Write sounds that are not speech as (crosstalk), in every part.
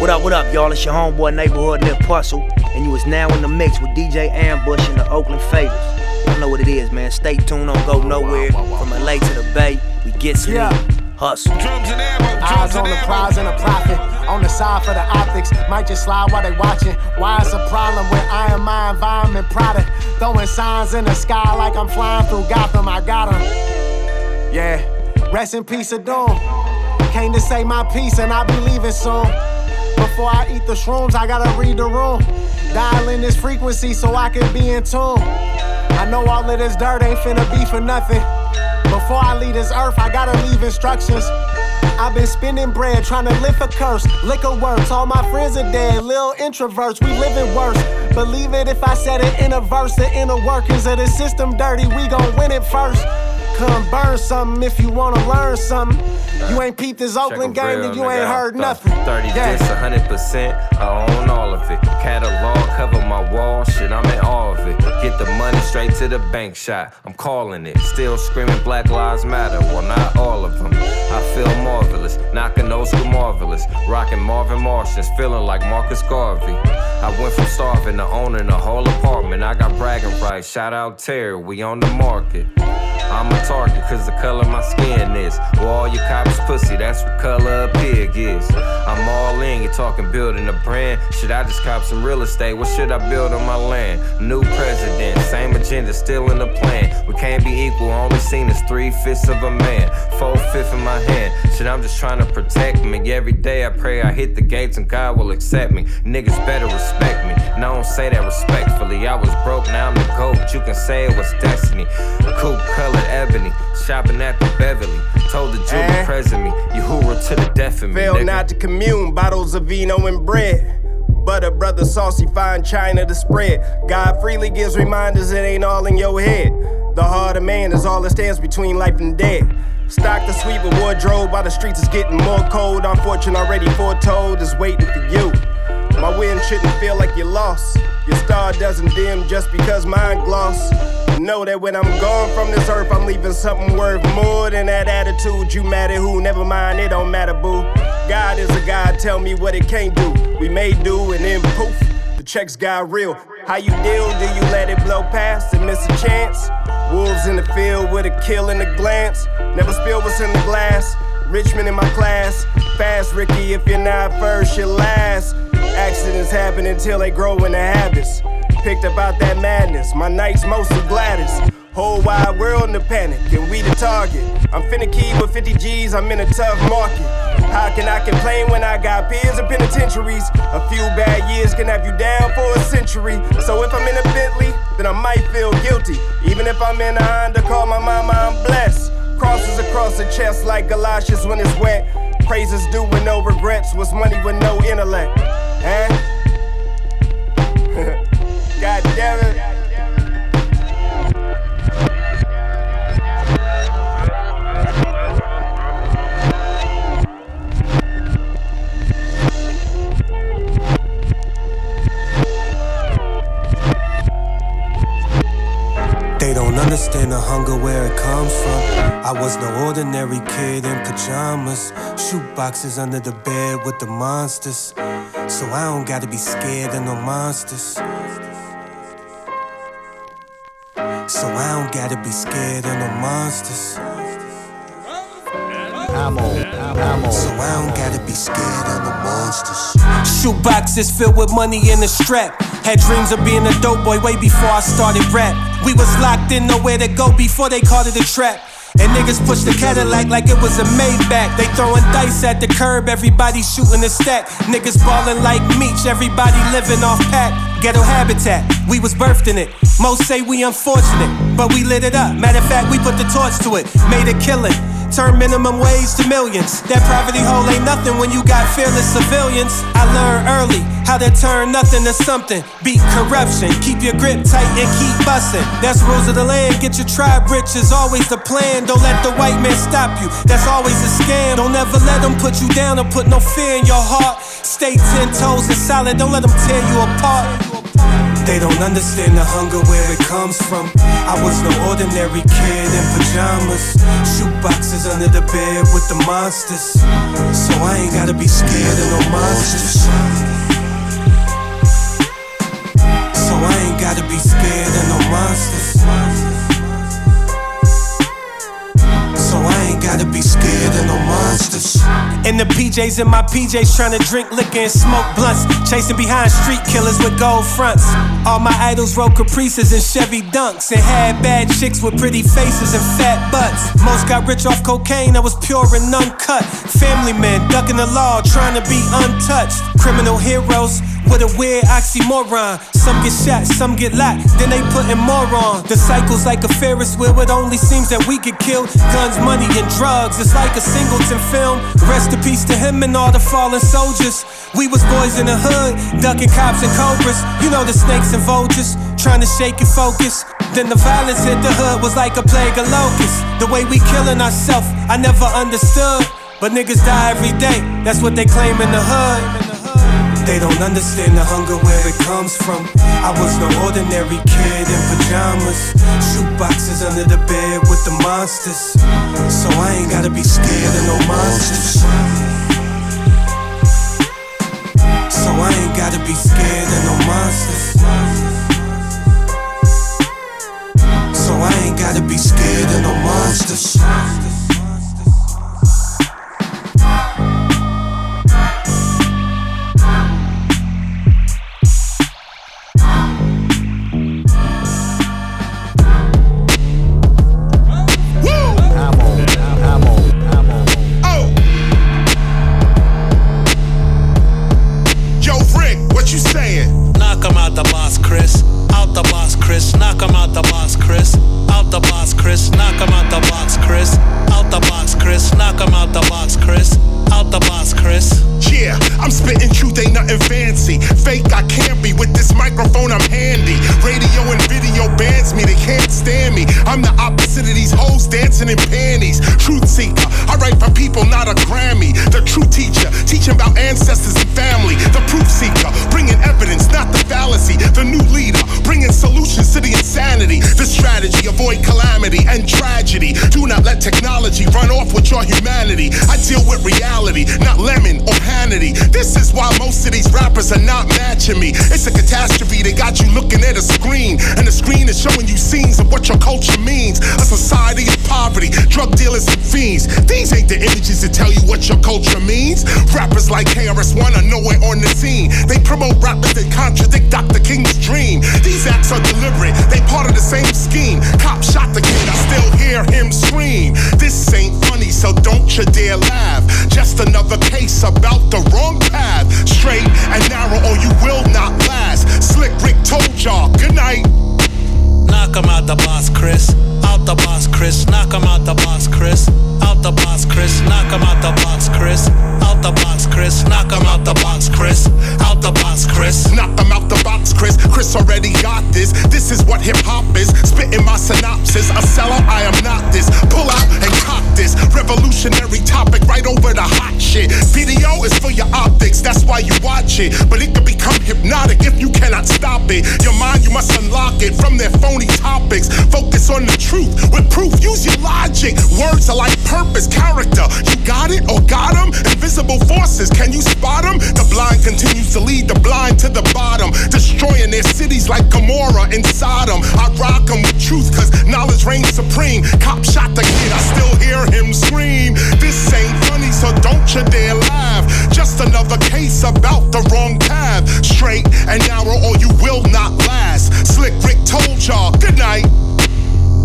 What up, what up, y'all? It's your homeboy neighborhood Nip Puzzle, and you is now in the mix with DJ Ambush and the Oakland Favors. Y'all know what it is, man. Stay tuned, don't go nowhere. From LA to the Bay, we get some yeah. hustle. Drums and ammo, drums Eyes on the prize and a profit. On the side for the optics, might just slide while they watching. Why it's a problem with I am my environment product? Throwing signs in the sky like I'm flying through Gotham. I got them. Yeah, rest in peace, of. Came to say my piece and I be leaving soon. Before I eat the shrooms, I gotta read the room. Dial in this frequency so I can be in tune. I know all of this dirt ain't finna be for nothing. Before I leave this earth, I gotta leave instructions. I've been spending bread trying to lift a curse. Liquor works, all my friends are dead. Little introverts, we living worse. Believe it if I said it in a verse. The inner workings of the system dirty, we gon' win it first. Come burn something if you wanna learn something. You ain't peeped this Oakland game, then you ain't heard nothing. 30 yeah. this, 100%, I own all of it. Catalog, cover my wall, shit, I'm in all of it. Get the money straight to the bank shot, I'm calling it. Still screaming Black Lives Matter, well, not all of them. I feel marvelous, knocking those who marvelous. Rocking Marvin Martians, feeling like Marcus Garvey. I went from starving to owning a whole apartment. I got bragging rights, shout out Terry, we on the market. I'm a target cause the color my skin is. Well, all your cops pussy, that's what color a pig is. I'm all in, you talking building a brand. Should I just cop some real estate? What should I build on my land? New president, same agenda, still in the plan. We can't be equal, only seen as three fifths of a man. Four fifths in my hand. Shit, I'm just trying to protect me. Every day I pray I hit the gates and God will accept me. Niggas better respect me. And I don't say that respectfully. I was broke, now I'm the GOAT. You can say it was destiny. Not to commune, bottles of vino and bread. Butter, brother, saucy, fine china to spread. God freely gives reminders, it ain't all in your head. The heart of man is all that stands between life and death. Stock the sweep wardrobe, while the streets is getting more cold. Our fortune already foretold is waiting for you. My win shouldn't feel like you lost. Your star doesn't dim just because mine gloss. Know that when I'm gone from this earth, I'm leaving something worth more than that attitude. You at who? Never mind, it don't matter, boo. God is a God, tell me what it can't do. We may do, and then poof, the checks got real. How you deal? Do you let it blow past and miss a chance? Wolves in the field with a kill in the glance. Never spill what's in the glass. Richmond in my class. Fast, Ricky, if you're not first, you're last. Accidents happen until they grow into habits. Picked about that madness, my nights mostly Gladys. Whole wide world in the panic, and we the target. I'm finna key with 50 G's, I'm in a tough market. How can I complain when I got peers in penitentiaries? A few bad years can have you down for a century. So if I'm in a Bentley, then I might feel guilty. Even if I'm in a Honda, call my mama, I'm blessed. Crosses across the chest like galoshes when it's wet. Praises due with no regrets was money with no intellect. Eh? (laughs) God damn it. They don't understand the hunger where it comes from. I was no ordinary kid in pajamas. Shoot boxes under the bed with the monsters. So I don't gotta be scared of no monsters. So I don't gotta be scared of no monsters. So I don't gotta be scared of no monsters. Shoot boxes filled with money in a strap. Had dreams of being a dope boy way before I started rap. We was locked in, nowhere to go before they called it a trap. And niggas push the Cadillac like it was a Maybach. They throwing dice at the curb, everybody shooting a stack. Niggas ballin' like Meech, everybody living off pack. Ghetto habitat, we was birthed in it. Most say we unfortunate, but we lit it up. Matter of fact, we put the torch to it, made a killing. Turn minimum wage to millions. That poverty hole ain't nothing when you got fearless civilians. I learned early how to turn nothing to something. Beat corruption, keep your grip tight and keep bustin'. That's rules of the land. Get your tribe rich is always the plan. Don't let the white man stop you. That's always a scam. Don't ever let them put you down or put no fear in your heart. Stay ten toes and solid. Don't let them tear you apart. They don't understand the hunger where it comes from. I was no ordinary kid in pajamas. Shoot boxes under the bed with the monsters. So I ain't gotta be scared of no monsters. So I ain't gotta be scared of no monsters. gotta be scared of no monsters. In the PJs in my PJs, trying to drink liquor and smoke blunts. Chasing behind street killers with gold fronts. All my idols rode Caprices and Chevy Dunks. And had bad chicks with pretty faces and fat butts. Most got rich off cocaine, I was pure and uncut. Family men ducking the law, trying to be untouched. Criminal heroes what a weird oxymoron. Some get shot, some get locked, then they putting more on. The cycle's like a Ferris wheel, it only seems that we get killed. Guns, money, and drugs, it's like a Singleton film. Rest in peace to him and all the fallen soldiers. We was boys in the hood, ducking cops and cobras. You know the snakes and vultures, trying to shake your focus. Then the violence hit the hood was like a plague of locusts. The way we killing ourselves, I never understood. But niggas die every day, that's what they claim in the hood. They don't understand the hunger where it comes from. I was no ordinary kid in pajamas. Shoot boxes under the bed with the monsters. So I ain't gotta be scared of no monsters. So I ain't gotta be scared of no monsters. So I ain't gotta be scared of no monsters. nothing fancy. Fake I can't be. With this microphone, I'm handy. Radio and video band against me, they can't stand me. I'm the opposite of these hoes dancing in panties. Truth seeker, I write for people, not a Grammy. The true teacher, teaching about ancestors and family. The proof seeker, bringing evidence, not the fallacy. The new leader, bringing solutions to the insanity. The strategy, avoid calamity and tragedy. Do not let technology run off with your humanity. I deal with reality, not Lemon or Hannity. This is why most of these rappers are not matching me. It's a catastrophe, they got you looking at a screen, and the screen is showing when you scenes of what your culture means. A society of poverty, drug dealers and fiends. These ain't the images that tell you what your culture means. Rappers like KRS-One are nowhere on the scene. They promote rappers that contradict Dr. King's dream. These acts are deliberate, they part of the same scheme. Cop shot the kid, I still hear him scream. This ain't funny, so don't you dare laugh. Just another case about the wrong path. Straight and narrow, or you will not last. Slick Rick told y'all, good night. Knock him out the box, Chris. Out the box, Chris. Knock him out the box, Chris out the box, Chris. Knock him out the box, Chris. Out the box, Chris. Knock him out the box, Chris. Out the box, Chris. Knock him out the box, Chris. Chris already got this. This is what hip hop is. Spitting my synopsis. A seller, I am not this. Pull out and cop this. Revolutionary topic right over the hot shit. Video is for your optics. That's why you watch it. But it can become hypnotic if you cannot stop it. Your mind, you must unlock it from their phony topics. Focus on the truth with proof. Use your logic. Words are like purpose, character. You got it or got them? Invisible forces, can you spot them? The blind continues to lead the blind to the bottom, destroying their cities like Gomorrah and Sodom. I rock them with truth, cause knowledge reigns supreme. Cop shot the kid, I still hear him scream. This ain't funny, so don't you dare laugh. Just another case about the wrong path. Straight and narrow, or you will not last. Slick Rick told y'all, good night.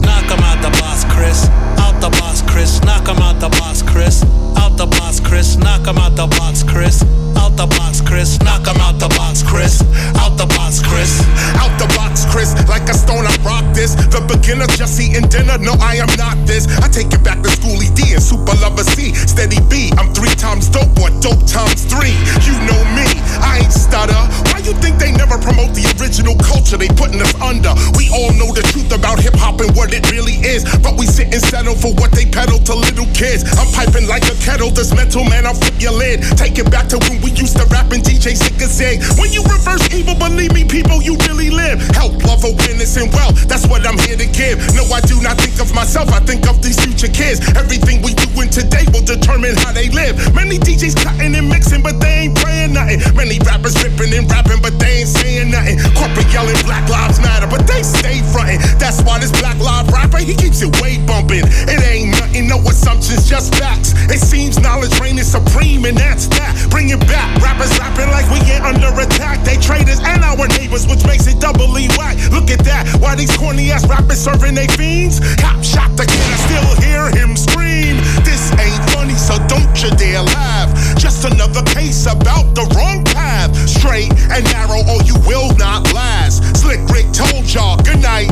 Knock him out the box, Chris. Out the box, Chris. Knock him out the box, Chris. Out the box, Chris. Knock him out the box, Chris. Out the box, Chris. Knock him out the box, Chris. Out the box, Chris. Out the box, Chris. Like a stone, I rock this. The beginner just eating dinner. No, I am not this. I take it back to Schoolly D and Super Lover Cee Steady B. I'm three times dope, or dope times three. You know me. I ain't stutter. Why you think they never promote the original culture they putting us under? We all know the truth about hip hop and what it really is. But we sit and settle for what they peddle to little kids. I'm piping like a kettle, this mental man, I'll flip your lid. Take it back to when we used to rap and DJ sick and sing. When you reverse evil, believe me, people, you really live. Help, love, awareness, and wealth, that's what I'm here to give. No, I do not think of myself, I think of these future kids. Everything we do in today will determine how they live. Many DJs cutting and mixing, but they ain't praying nothing. Many rappers ripping and rapping, but they ain't saying nothing. Corporate yelling Black Lives Matter, but they stay fronting. That's why this Black Lives hip-hop rapper, he keeps it way bumping. It ain't nothing, no assumptions, just facts. It seems knowledge reigning supreme, and that's that. Bring it back. Rappers rapping like we get under attack. They traitors and our neighbors, which makes it doubly whack. Look at that. Why these corny ass rappers serving they fiends? Cop shot the kid, I still hear him scream. This ain't funny, so don't you dare laugh. Just another case about the wrong path. Straight and narrow, or you will not last. Slick Rick told y'all good night.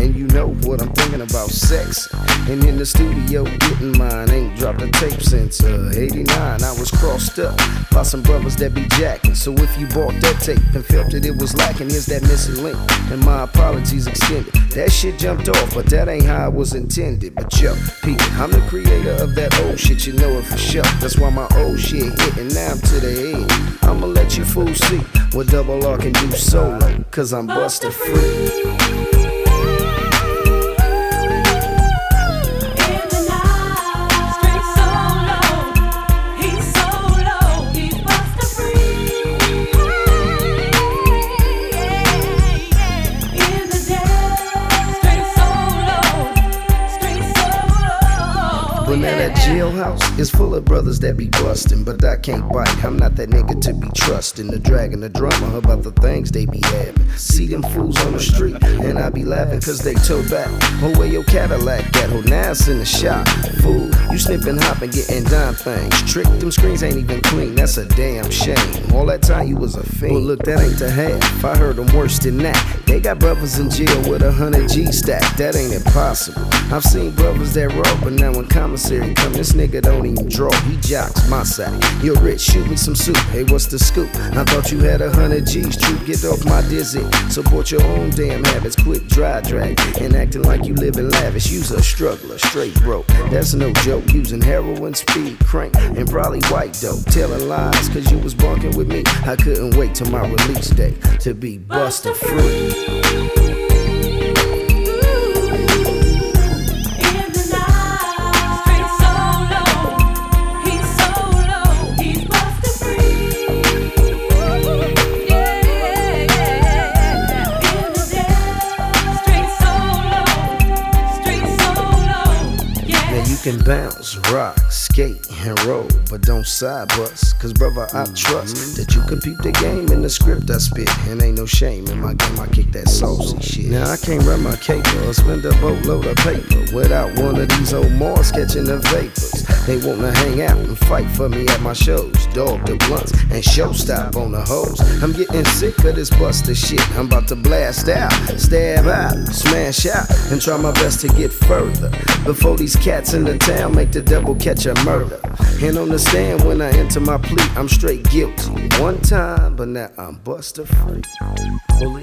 And you know what I'm thinking about sex. And in the studio getting mine. Ain't dropped a tape since uh, 89. I was crossed up by some brothers that be jacking. So if you bought that tape and felt that it was lacking, here's that missing link. And my apologies extended. That shit jumped off, but that ain't how it was intended. But yo, Pete, I'm the creator of that old shit, you know it for sure. That's why my old shit hit, and now I'm to the end. I'ma let you fools see what double R can do solo, cause I'm buster free. Is full of brothers that be bustin', but I can't bite. I'm not that nigga to be trustin'. The dragon, the drama about the things they be having. See them fools on the street, and I be laughing cause they tow back. Oh, where your Cadillac at? Oh, now it's in the shop. Fool, you snippin', hoppin', gettin' dime things. Trick, them screens ain't even clean, that's a damn shame. All that time you was a fiend. Well, look, that ain't the half. I heard them worse than that. They got brothers in jail with a hundred G stack. That ain't impossible. I've seen brothers that rob, but now when commissary come, this nigga don't even draw. He jocks my side. You're rich, shoot me some soup. Hey, what's the scoop? I thought you had a hundred G's. True, get off my dizzy. Support your own damn habits. Quit dry drag and acting like you live in lavish. You's a struggler, straight broke. That's no joke. Using heroin, speed, crank, and probably white dope. Telling lies cause you was bunking with me. I couldn't wait till my release day to be buster free. Can bounce, rock, skate, and roll, but don't side bust. Cause brother, I trust that you can peep the game in the script I spit. And ain't no shame in my game, I kick that saucy shit. Now I can't run my caper or spend a boatload of paper without one of these old Mars catching the vapors. They wanna hang out and fight for me at my shows. Dog the blunts and show stop on the hose. I'm getting sick of this buster shit. I'm about to blast out, stab out, smash out, and try my best to get further before these cats in the town make the devil catch a murder. And on the stand when I enter my plea, I'm straight guilty. One time, but now I'm buster free. Fully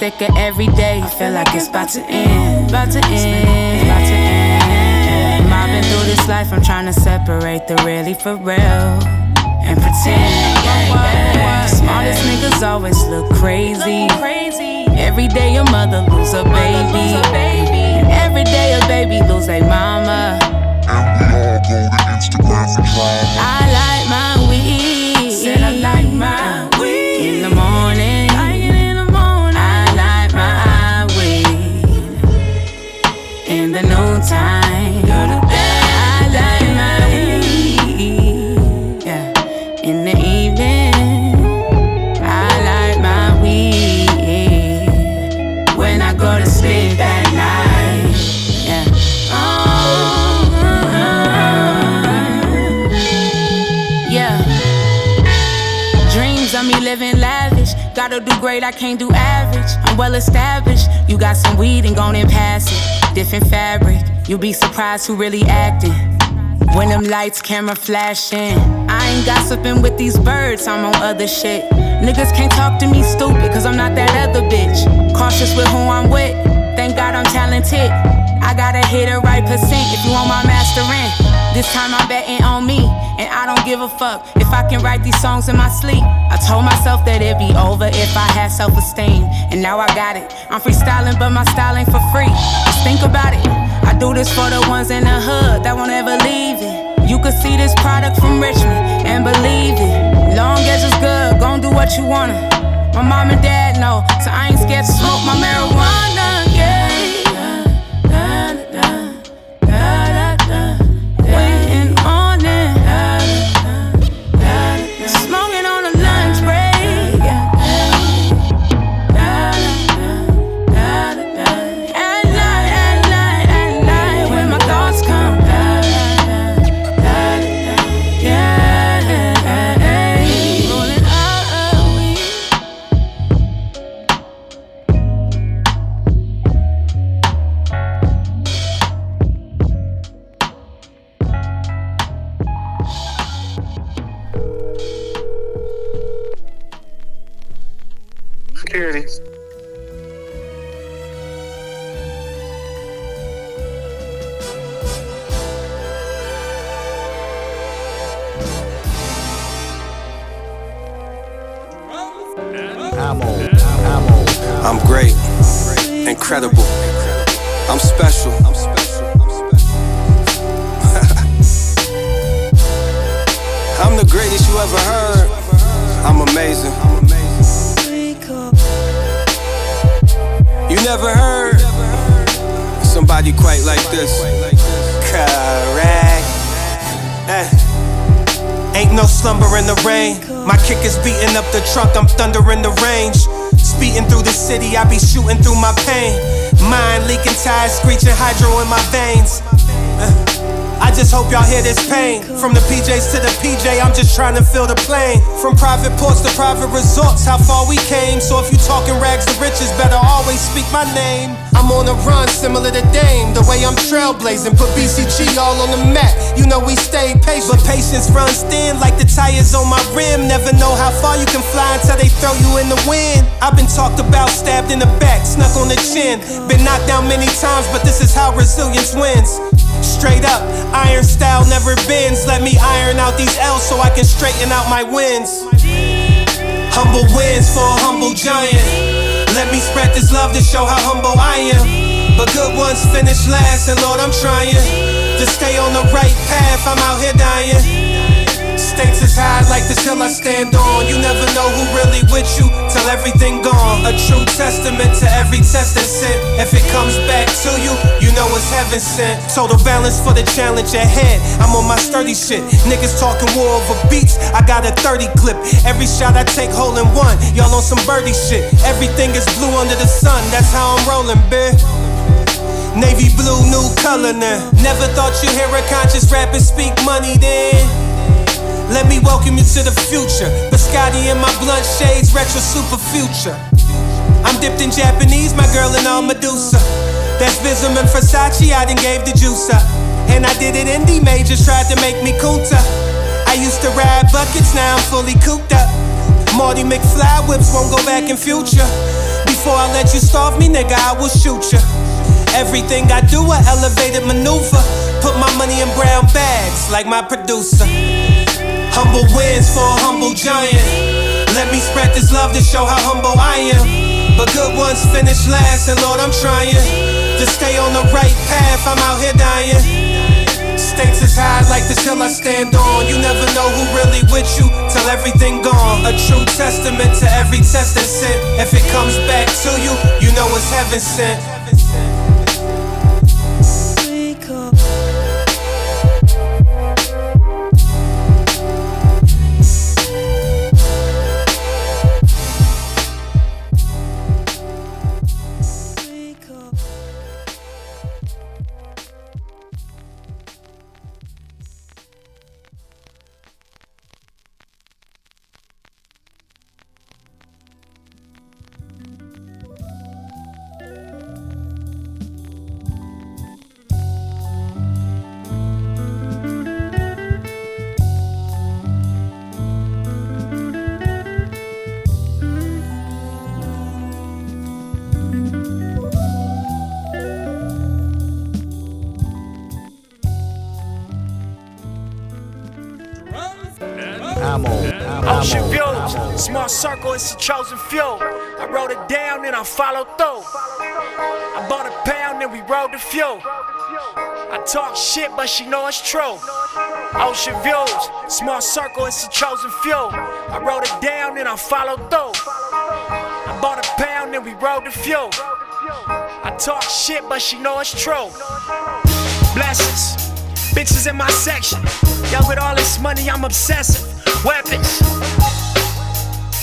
getting sicker every day. Feel like it's about to end, about to end, about to end. Mobbing through this life, I'm trying to separate the really for real and pretend. Smartest niggas always look crazy. Every day a mother lose a baby. And every day a baby lose a mama. And we all go to Instagram for drama. I like my Do great, I can't do average. I'm well established. You got some weed and gone and pass it. Different fabric, you'll be surprised who really acting. When them lights, camera flashing. I ain't gossiping with these birds, I'm on other shit. Niggas can't talk to me stupid, cause I'm not that other bitch. Cautious with who I'm with, thank God I'm talented. I gotta hit the right percent if you want my mastering. This time I'm betting on me, and I don't give a fuck if I can write these songs in my sleep. I told myself that it'd be over if I had self esteem, and now I got it. I'm freestyling, but my style ain't for free. Just think about it. I do this for the ones in the hood that won't ever leave it. You could see this product from Richmond and believe it. Long as it's good, gon' do what you wanna. My mom and dad know, so I ain't scared to smoke my marijuana. be shooting through my pain. Mind leaking tires, screeching hydro in my veins. Uh. From the PJs to the PJ, I'm just trying to fill the plane. From private ports to private resorts, how far we came. So if you talking rags to riches, better always speak my name. I'm on a run similar to Dame. The way I'm trailblazing, put BCG all on the map. You know we stay patient. But patience runs thin like the tires on my rim. Never know how far you can fly until they throw you in the wind. I've been talked about, stabbed in the back, snuck on the chin. Been knocked down many times, but this is how resilience wins. Straight up, iron style never bends. Let me iron out these L's so I can straighten out my wins. Humble wins for a humble giant. Let me spread this love to show how humble I am. But good ones finish last, and Lord, I'm trying to stay on the right path. I'm out here dying. Stakes is high like this hill I stand on. You never know who really with you till everything gone. A true testament to every test that's sent. If it comes back to you, you know it's heaven sent. Total balance for the challenge ahead. I'm on my sturdy shit. Niggas talking war over beats. I got a 30 clip. Every shot I take, hole in one. Y'all on some birdie shit. Everything is blue under the sun. That's how I'm rolling, bitch. Navy blue, new color now. Never thought you'd hear a conscious rapper speak money then. Let me welcome you to the future. Biscotti in my blunt shades, retro super future. I'm dipped in Japanese, my girl in all Medusa. That's visvim and Versace, I done gave the juice up. And I did it in D majors, tried to make me kunta. I used to ride buckets, now I'm fully cooped up. Marty McFly whips won't go back in future. Before I let you starve me, nigga, I will shoot ya. Everything I do, a elevated maneuver. Put my money in brown bags, like my producer. Humble wins for a humble giant. Let me spread this love to show how humble I am. But good ones finish last, and Lord, I'm trying to stay on the right path. I'm out here dying. Stakes is high like the hill I stand on. You never know who really with you till everything gone. A true testament to every test that's sent. If it comes back to you, you know it's heaven sent. I followed through. I bought a pound and we rode the fuel. I talk shit, but she know it's true. Ocean views, small circle, it's a chosen few. I wrote it down and I followed through. I bought a pound and we rode the fuel. I talk shit, but she know it's true. Blessings, bitches in my section. Yo, with all this money, I'm obsessive. Weapons.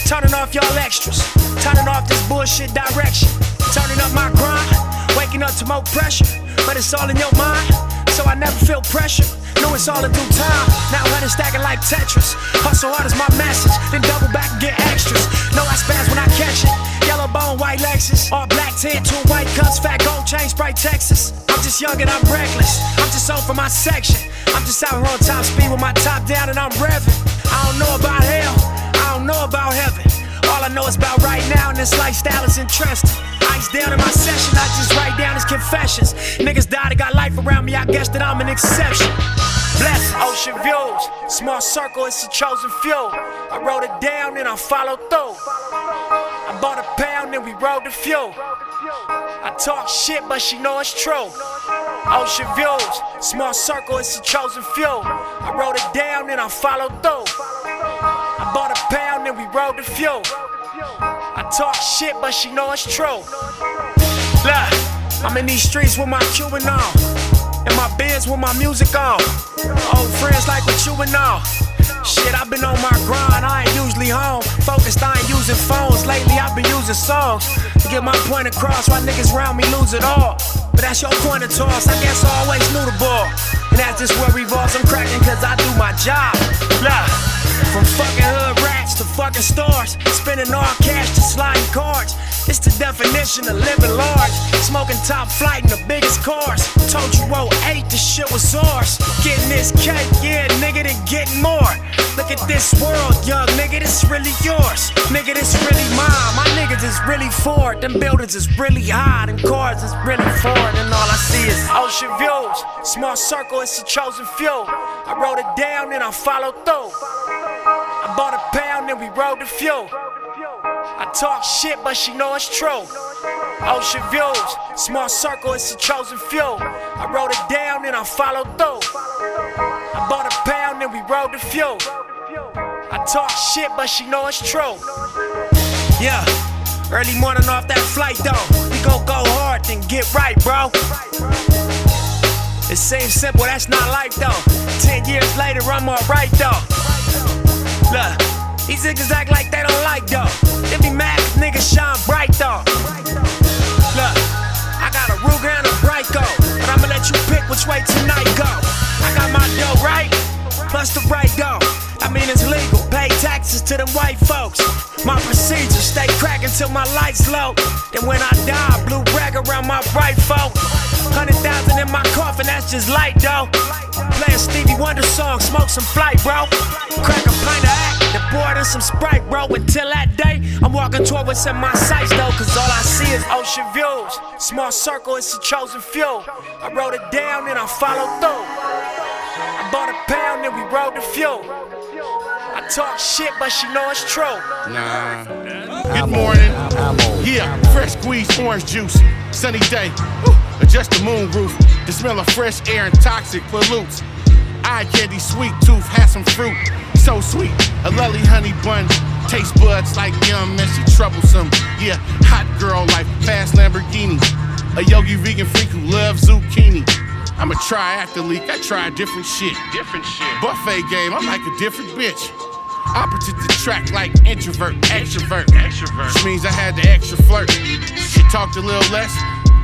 Turning off y'all extras. Turning off this bullshit direction. Turning up my grind. Waking up to more pressure. But it's all in your mind. So I never feel pressure. Know it's all in due time. Now it stacking like Tetris. Hustle hard is my message. Then double back and get extras. Know I spaz when I catch it. Yellow bone, white Lexus. All black tint, two white cuts, fat gold chain, Sprite Texas. I'm just young and I'm reckless. I'm just on for my section. I'm just out here on top speed with my top down and I'm revving. I don't know about hell know about heaven. All I know is about right now, and this lifestyle is interesting. Ice down in my session, I just write down his confessions. Niggas died, I got life around me, I guess that I'm an exception. Bless ocean views, small circle, it's a chosen few. I wrote it down and I followed through. I bought a pound and we rode the few. I talk shit, but she know it's true. Ocean views, small circle, it's a chosen few. I wrote it down and I followed through. Bought a pound and we rode the fuel. I talk shit, but she know it's true. Look, I'm in these streets with my Cuban on. And my beds with my music on. Old friends like what you and all. Shit, I've been on my grind, I ain't usually home. Focused, I ain't using phones. Lately, I've been using songs to get my point across. Why niggas around me lose it all. But that's your point of toss, I guess I always knew the ball. And that's just where revolves, I'm cracking cause I do my job. Look. From fucking hood to fucking stars, spending all cash to sliding cards. It's the definition of living large. Smoking top flight in the biggest cars. Told you 08, the shit was ours. Getting this cake, yeah, nigga, then getting more. Look at this world, young nigga, this really yours. Nigga, this really mine. My niggas is really Ford. Them buildings is really high. Them cars is really Ford. And all I see is ocean views. Small circle, it's a chosen few. I wrote it down and I followed through. I bought a pound and we rode the fuel. I talk shit, but she know it's true. Ocean views, small circle, it's a chosen few. I wrote it down and I followed through. I bought a pound and we rode the fuel. I talk shit, but she know it's true. Yeah, early morning off that flight though. We gon' go hard, then get right, bro. It seems simple, that's not life though. Ten years later, I'm alright though. Look, these niggas act like they don't like though. They be mad niggas shine bright though. Look, I got a Ruger and a Draco, but I'ma let you pick which way tonight go. I got my dough right, plus the right go. I mean, it's legal. Pay taxes to them white folks. My procedure, stay cracking till my lights low. Then when I die, blue rag around my bright folk. Hundred thousand in my coffin, that's just light though. Playing Stevie Wonder song, smoke some flight, bro. Crack a pint of act, then pour it in some Sprite, bro. Until that day, I'm walking toward what's in my sights though, cause all I see is ocean views. Small circle, it's a chosen few. I wrote it down and I followed through. I bought a pound and we rode the fuel. I talk shit, but she know it's true. Nah. Good morning. Yeah, fresh squeezed orange juice. Sunny day. Woo. Adjust the moon roof. The smell of fresh air and toxic pollutes. Eye candy, sweet tooth, have some fruit. So sweet. A lolly honey bun. Taste buds like yum, messy, troublesome. Yeah, hot girl like fast Lamborghini. A yogi vegan freak who loves zucchini. I'm a triathlete, I try different shit. Different shit. Buffet game, I'm like a different bitch. Opposite the track like introvert, extrovert. Extrovert. Which means I had the extra flirt. She talked a little less,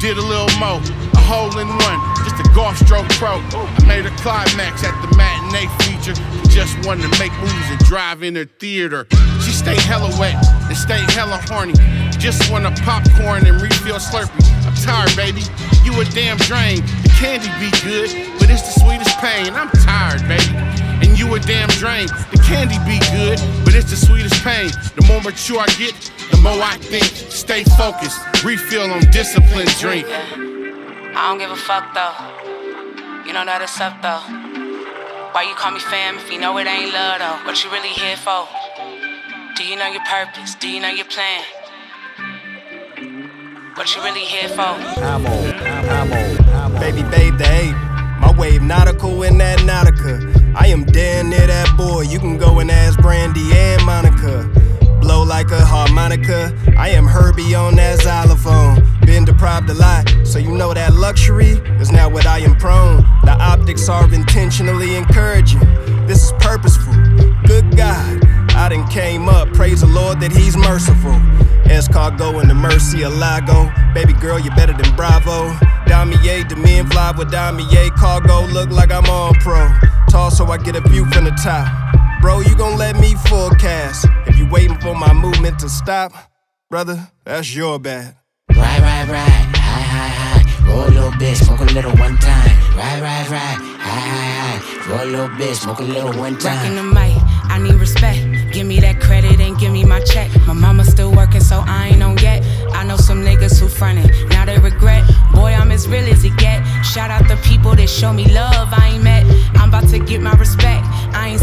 did a little more. A hole in one, just a golf stroke pro. I made a climax at the matinee feature. Just wanted to make movies and drive in her theater. She stay hella wet and stay hella horny. Just want to popcorn and refill Slurpee. I'm tired, baby. You a damn drain. The candy be good, but it's the sweetest pain. I'm tired, baby. And you a damn drain. The candy be good, but it's the sweetest pain. The more mature I get, more I think. Stay focused, refill on discipline, drink. I don't give a fuck though. You know that it's up though. Why you call me fam if you know it ain't love though? What you really here for? Do you know your purpose? Do you know your plan? What you really here for? I'm on, I'm on. Baby babe, the ape. My wave nautical in that Nautica. I am damn near that boy. You can go and ask Brandy and Monica. Blow like a harmonica. I am Herbie on that xylophone. Been deprived a lot, so you know that luxury is now what I am prone. The optics are intentionally encouraging. This is purposeful. Good God. I done came up, praise the Lord that He's merciful. Escargot and the Mercy of Lago. Baby girl, you better than Bravo. Damier, the men fly with Damier. Cargo look like I'm on pro. Tall so I get a view from the top. Bro, you gon' let me forecast. If you waiting for my movement to stop, brother, that's your bad. Right, right, right. High, high, high. Roll a little bit, smoke a little one time. Right, right, right. High, high, high. Roll a little bit, smoke a little one time. Rockin' the mic, I need respect. Give me that credit and give me my check. My mama still working, so I ain't on yet. I know some niggas who frontin', now they regret. Boy, I'm as real as it get. Shout out the people that show me love I ain't met. I'm about to get my respect. I ain't seen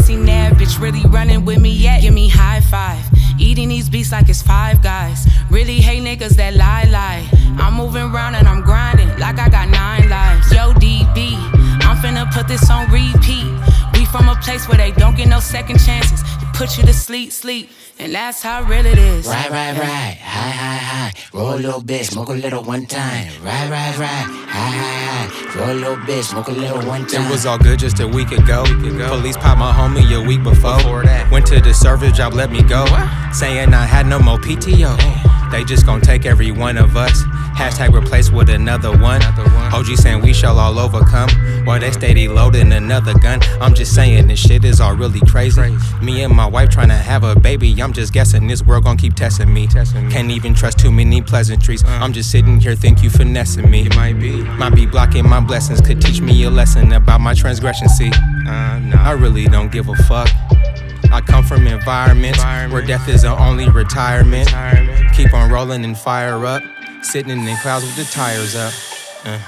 that bitch really running with me yet. Give me high five. Eating these beats like it's five guys. Really hate niggas that lie, lie. I'm moving around and I'm grinding like I got nine lives. Yo, DB, I'm finna put this on repeat. We from a place where they don't get no second chances. They put you to sleep, sleep, and that's how real it is. Right, right, right. High, high, high. Roll a little bit, smoke a little one time. Right, right, right. High, high, high. Roll a little bit, smoke a little one time. It was all good just a week ago. Police popped my homie a week before. that Went to the service job, let me go. Saying I had no more PTO. They just gon' take every one of us. Hashtag replaced with another one. OG saying we shall all overcome. While they steady loading another gun. I'm just saying this shit is all really crazy. Me and my wife trying to have a baby. I'm just guessing this world gon' keep testing me. Can't even trust too many pleasantries. I'm just sitting here, think you finessing me. might be. Might be blocking my blessings. Could teach me a lesson about my transgression. See, uh, I really don't give a fuck. I come from environments where death is the only retirement. Keep on rolling and fire up. Sitting in the clouds with the tires up. Uh.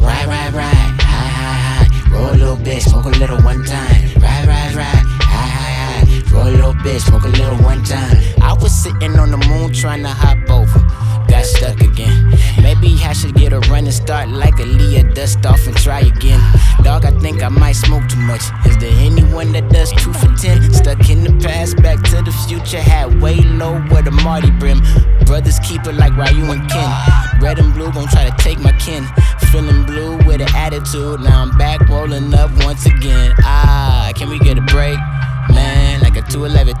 Right, right, right. High, high, high. Roll a little bit, smoke a little one time. Right, right, right. High, high, high. Roll a little bit, smoke a little one time. I was sitting on the moon trying to hop over. Got stuck again. Maybe I should get a running start like a Leah, dust off and try again. Dog, I think I might smoke too much. Is there anyone that does two for ten? Stuck in the past, back to the future. Had way low with a Marty brim. Brothers keep it like Ryu and Ken. Red and blue gon' try to take my kin. Feeling blue with an attitude. Now I'm back rolling up once again. Ah, can we get a break? Man, like a 211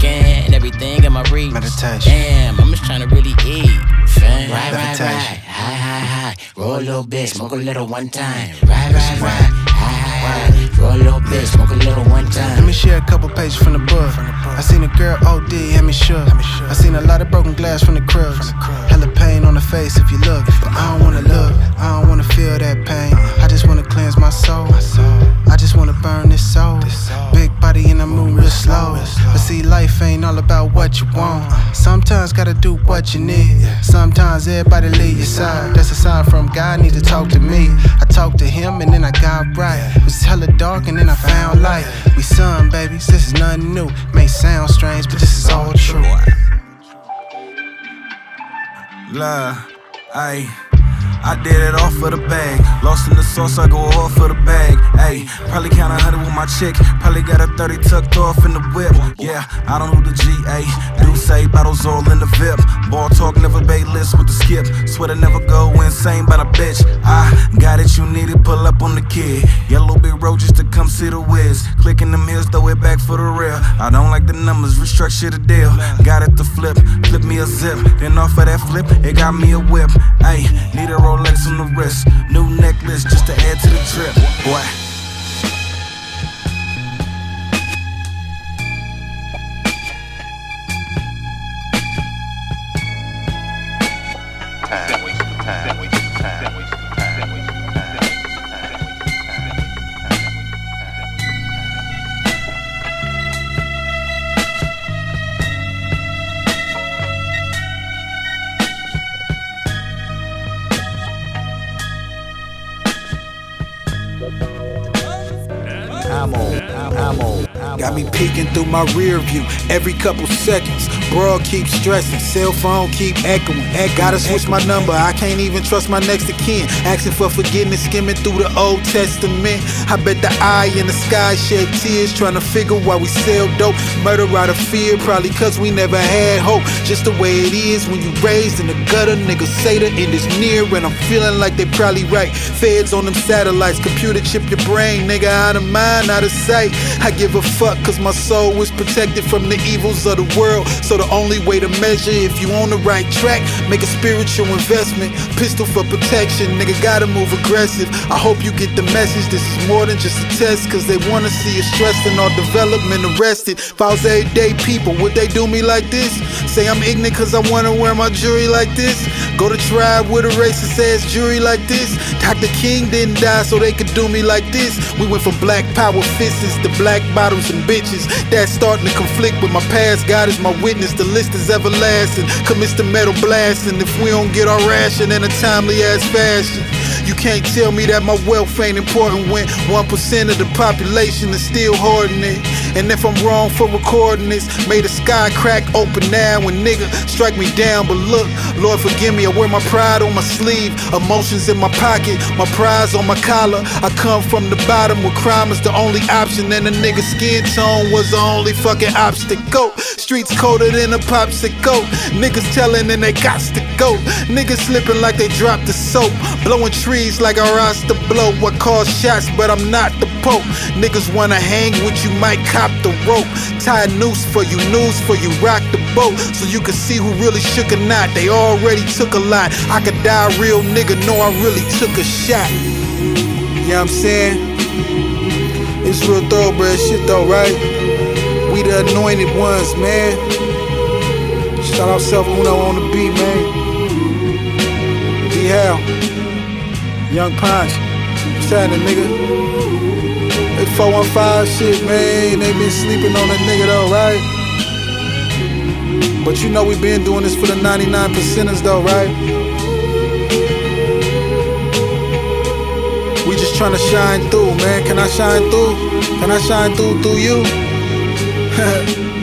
Can everything in my reach. Meditation. Damn, I'm just trying to really eat. Fam. Right, right, right. High, high, high. Roll a little bit, smoke a little one time. Right, right, ride. Roll a little bit, smoke a little one time. Let me share a couple pages from the book. I seen a girl OD, had me shook. I seen a lot of broken glass from the cribs. Hella pain on the face if you look. But I don't wanna look, I don't wanna feel that pain. Uh-huh. I just wanna cleanse my soul. I just wanna burn this soul. Big body and I move real slow. But see, life ain't all about what you want. Uh-huh. Sometimes gotta do what you need. Sometimes everybody leave your side. That's a sign from God, need to talk to me. I talked to him and then I got right. It was hella dark and then I found light. We son babies, this is nothing new. May sound strange, but this is all true. Love, ayy. I did it all for the bag. Lost in the sauce, I go all for the bag. Ayy, probably count a hundred with my chick. Probably got a 30 tucked off in the whip. Yeah, I don't know the GA. Do say bottles all in the VIP. Ball talk, never bait list with the skip. Swear to never go insane by the bitch. I got it, you need it, pull up on the kid. Yellow big road just to come see the whiz. Clicking them heels, throw it back for the real. I don't like the numbers, restructure the deal. Got it to flip, flip me a zip. Then off of that flip, it got me a whip. Ayy, need a Rolex on the wrist. New necklace just to add to the drip. Boy. Time waste time waste Ammo, ammo, Got me peeking through my rear view every couple seconds. Broad keep stressing, cell phone keep echoing. Gotta switch my number, I can't even trust my next of kin. Asking for forgiveness, skimming through the Old Testament. I bet the eye in the sky shed tears, trying to figure why we sell dope. Murder out of fear, probably cause we never had hope. Just the way it is when you raised in the gutter. Niggas say the end is near, and I'm feeling like they probably right. Feds on them satellites, computer chip your brain, nigga, out of mind, out of sight. I give a fuck cause my soul is protected from the evils of the world. So the only way to measure if you on the right track, make a spiritual investment. Pistol for protection, nigga gotta move aggressive. I hope you get the message. This is more than just a test, cause they wanna see us stressed and our development arrested. If I was everyday people, would they do me like this? Say I'm ignorant cause I wanna wear my jewelry like this? Go to tribe with a racist ass jury like this? Dr. King didn't die so they could do me like this. We went from black power fists to black bottles and bitches. That's starting to conflict with my past. God is my witness. The list is everlasting. Commits to metal blasting. If we don't get our ration in a timely ass fashion. You can't tell me that my wealth ain't important when 1% of the population is still hoarding it. And if I'm wrong for recording this, may the sky crack open now when nigga strike me down. But look, Lord forgive me, I wear my pride on my sleeve, emotions in my pocket, my prize on my collar. I come from the bottom where crime is the only option, and a nigga skin tone was the only fucking obstacle. Streets colder than a popsicle. Niggas telling and they got to go. Niggas slipping like they dropped the soap. Blowing trees like a roster blow. What cause shots, but I'm not the Pope. Niggas wanna hang with you, might cop the rope. Tie a noose for you, news for you, rock the boat. So you can see who really shook or not. They already took a lot. I could die a real nigga, know I really took a shot. You know what I'm saying? It's real thoroughbred shit though, right? We the anointed ones, man. Shout out Self Uno on the beat, man. D. Young Punch. What's nigga? It's 415 shit, man. They been sleeping on that nigga though, right? But you know we been doing this for the 99 percenters though, right? We just trying to shine through, man. Can I shine through? Can I shine through through you? (laughs)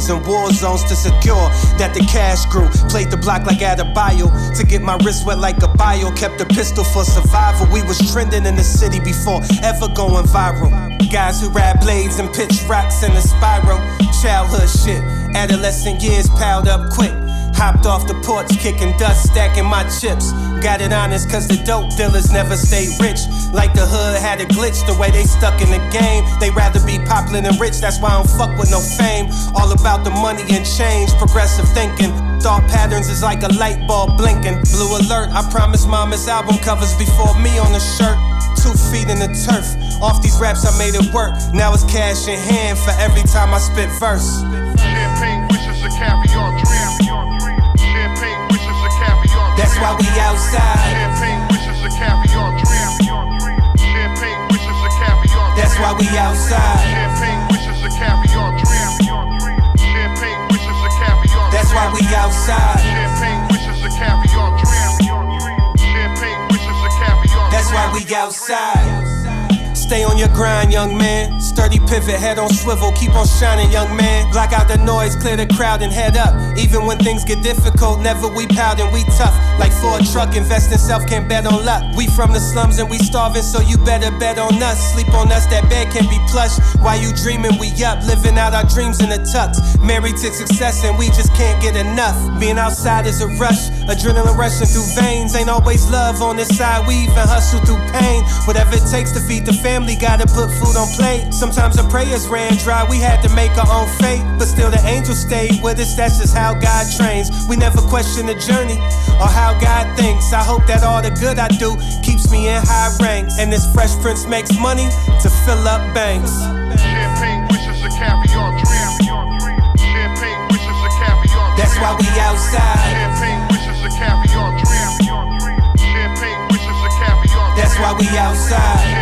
through. And war zones to secure that the cash grew. Played the block like Adebayo to get my wrist wet like a bio. Kept a pistol for survival. We was trending in the city before ever going viral. Guys who ride blades and pitch rocks in a spiral. Childhood shit. Adolescent years piled up quick. Hopped off the porch, kicking dust, stacking my chips. Got it honest, cause the dope dealers never stay rich. Like the hood had a glitch, the way they stuck in the game. They rather be popular than rich, that's why I don't fuck with no fame. All about the money and change, progressive thinking. Thought patterns is like a light bulb blinking. Blue alert, I promised mama's album covers before me on the shirt. Two feet in the turf. Off these raps, I made it work. Now it's cash in hand for every time I spit verse. Why we outside. Champagne wishes a caviar dream. Champagne wishes a caviar dream. That's why we outside. Champagne wishes a caviar dream. Champagne wishes a caviar That's why we outside. Champagne wishes a caviar dream. Champagne wishes a caviar That's why we outside. Stay on your grind, young man. Sturdy pivot, head on swivel, keep on shining, young man. Block out the noise, clear the crowd, and head up. Even when things get difficult, never we pout and we tough. Like for a truck, invest in self, can't bet on luck. We from the slums and we starving, so you better bet on us. Sleep on us, that bed can be plush. While you dreaming, we up, living out our dreams in the tux. Married to success, and we just can't get enough. Being outside is a rush, adrenaline rushing through veins. Ain't always love on this side, we even hustle through pain. Whatever it takes to feed the family, gotta put food on plate. Sometimes the prayers ran dry, we had to make our own fate. But still, the angels stayed with us, that's just how God trains. We never question the journey or how God thinks. I hope that all the good I do keeps me in high ranks. And this Fresh Prince makes money to fill up banks. Champagne wishes a caviar dream. Champagne wishes a caviar dream. That's why we outside. Champagne wishes a caviar dream. Champagne wishes a caviar dream. That's why we outside.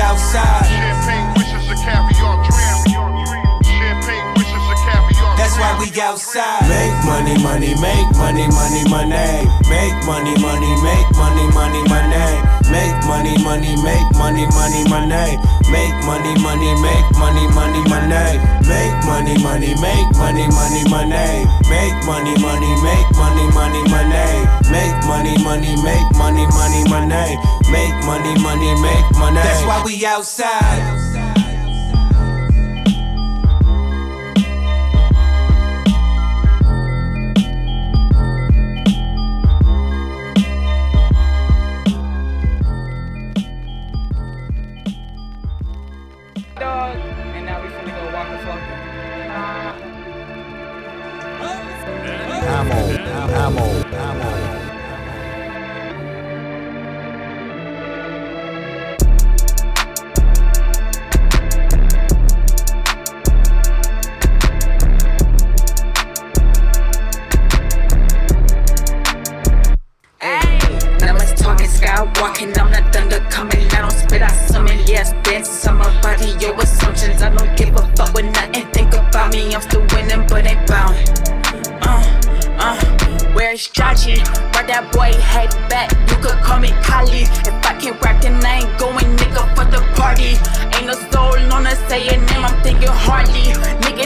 Outside. Champagne wishes why we outside. Make money, money, make money, money, money. Make money, money, make money, money, money. Make money, money, make money, money, money. Make money, money, make money, money, money. Make money, money, make money, money, money. Make money, money, make money, money, money. Make money, money, make money, money, money. Make money, money, make money. That's why we outside.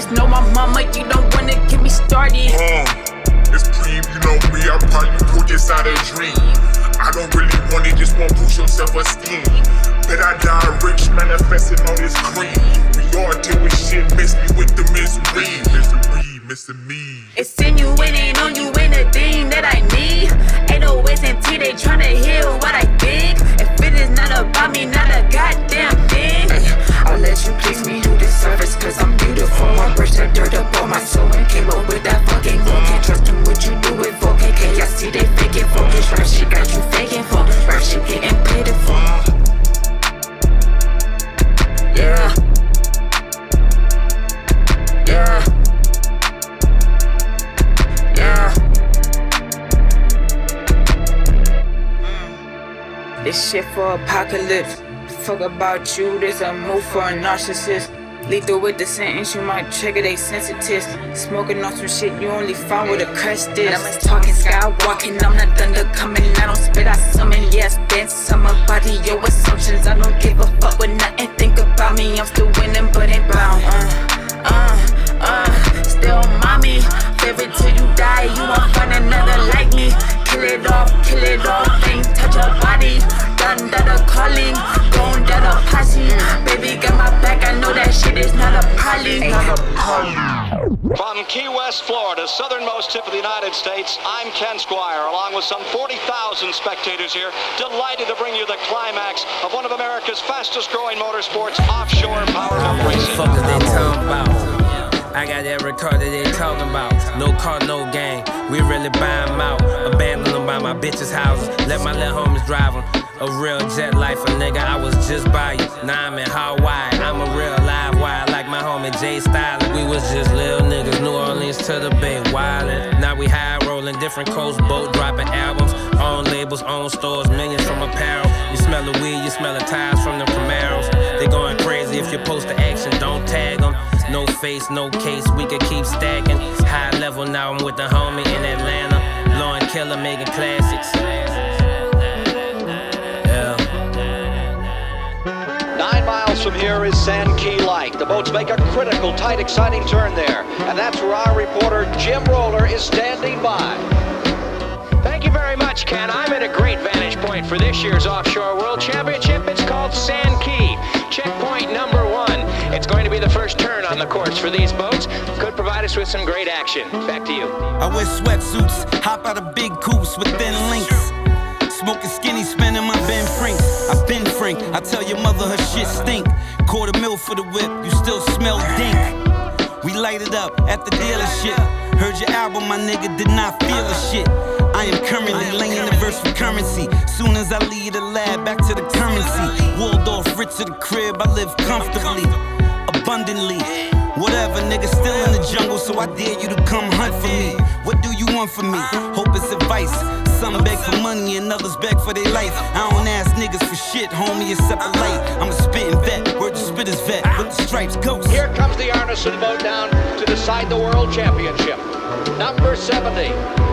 Niggas know my mama, you don't wanna get me started. Uh, it's cream, you know me, I probably pulled this out of dream. I don't really want it, just want to push your self-esteem. Bet I die rich, manifesting on this cream. We all deal with shit, miss me with the misery. Misery, missing me. Insinuating on you ain't a thing that I need. Ain't no ways in tea, they tryna hear what I think. If it is not about me, not a goddamn thing. I'll let you please me, you deserve it, cause I'm beautiful. I brush that dirt up on my soul and came up with that fucking goal. Can't trust in what you do with 4KK. I see they faking focus. Rap shit got you faking for. Rap shit getting paid for. Uh-huh. Yeah. This shit for apocalypse. Fuck about you, this a move for a narcissist. Lethal with the sentence, you might trigger they sensitives. Smoking on some shit you only find with a crest is. I'm talking skywalking, I'm not thunder coming. I don't spit, I summon. Yes, dance on my body, your assumptions. I don't give a fuck with nothing. Think about me, I'm still winning, but ain't bound. Uh, uh, uh, still mommy. Favorite till you die, you won't find another like me. Kill it off, kill it off, ain't touch your body. Done that a calling, going that a posse. Baby got my back, I know that shit is not a poly. From Key West, Florida, southernmost tip of the United States, I'm Ken Squier, along with some 40,000 spectators here, delighted to bring you the climax of one of America's fastest growing motorsports, offshore powerboat racing. I got every car that they talking about. No car, no gang. We really buy 'em out. Abandon them by my bitches' houses. Let my little homies drive 'em. A real jet life, a nigga. I was just by you. Now I'm in Hawaii. I'm a real live wire like my homie Jay Styles. We was just little niggas. New Orleans to the Bay, wildin'. Now we high rolling, different coast boat dropping albums. Own labels, own stores, millions from apparel. You smell the weed, you smell the tires from the Camaros. They going crazy if you post the action, don't tag them. No face, no case, we could keep stacking. High level, now I'm with the homie in Atlanta. And Killer making classics. Yeah. Nine miles from here is Sand Key Light. The boats make a critical, tight, exciting turn there. And that's where our reporter, Jim Roller, is standing by. Thank you very much, Ken. I'm at a great vantage point for this year's Offshore World Championship. It's called Sand Key. Checkpoint number one. It's going to be the first turn on the course for these boats. Could provide us with some great action. Back to you. I wear sweatsuits, hop out of big coops with thin links. Smoking skinny, spending my Ben Franks. I've been frank, I tell your mother her shit stink. Quarter mil for the whip, you still smell dink. We light it up at the dealership. Heard your album, my nigga, did not feel a shit. I am currently laying the verse for currency. Soon as I leave the lab, back to the currency. Waldorf, rich to the crib, I live comfortably, abundantly. Whatever, nigga, still in the jungle, so I dare you to come hunt for me. What do you want from me? Hope it's advice. Some beg for money and others beg for their life. I don't ask niggas for shit, homie, except a light. I'm a spitting vet, word to spit is vet, with the stripes ghost. Here comes the Arneson boat down to decide the World Championship. Number 70.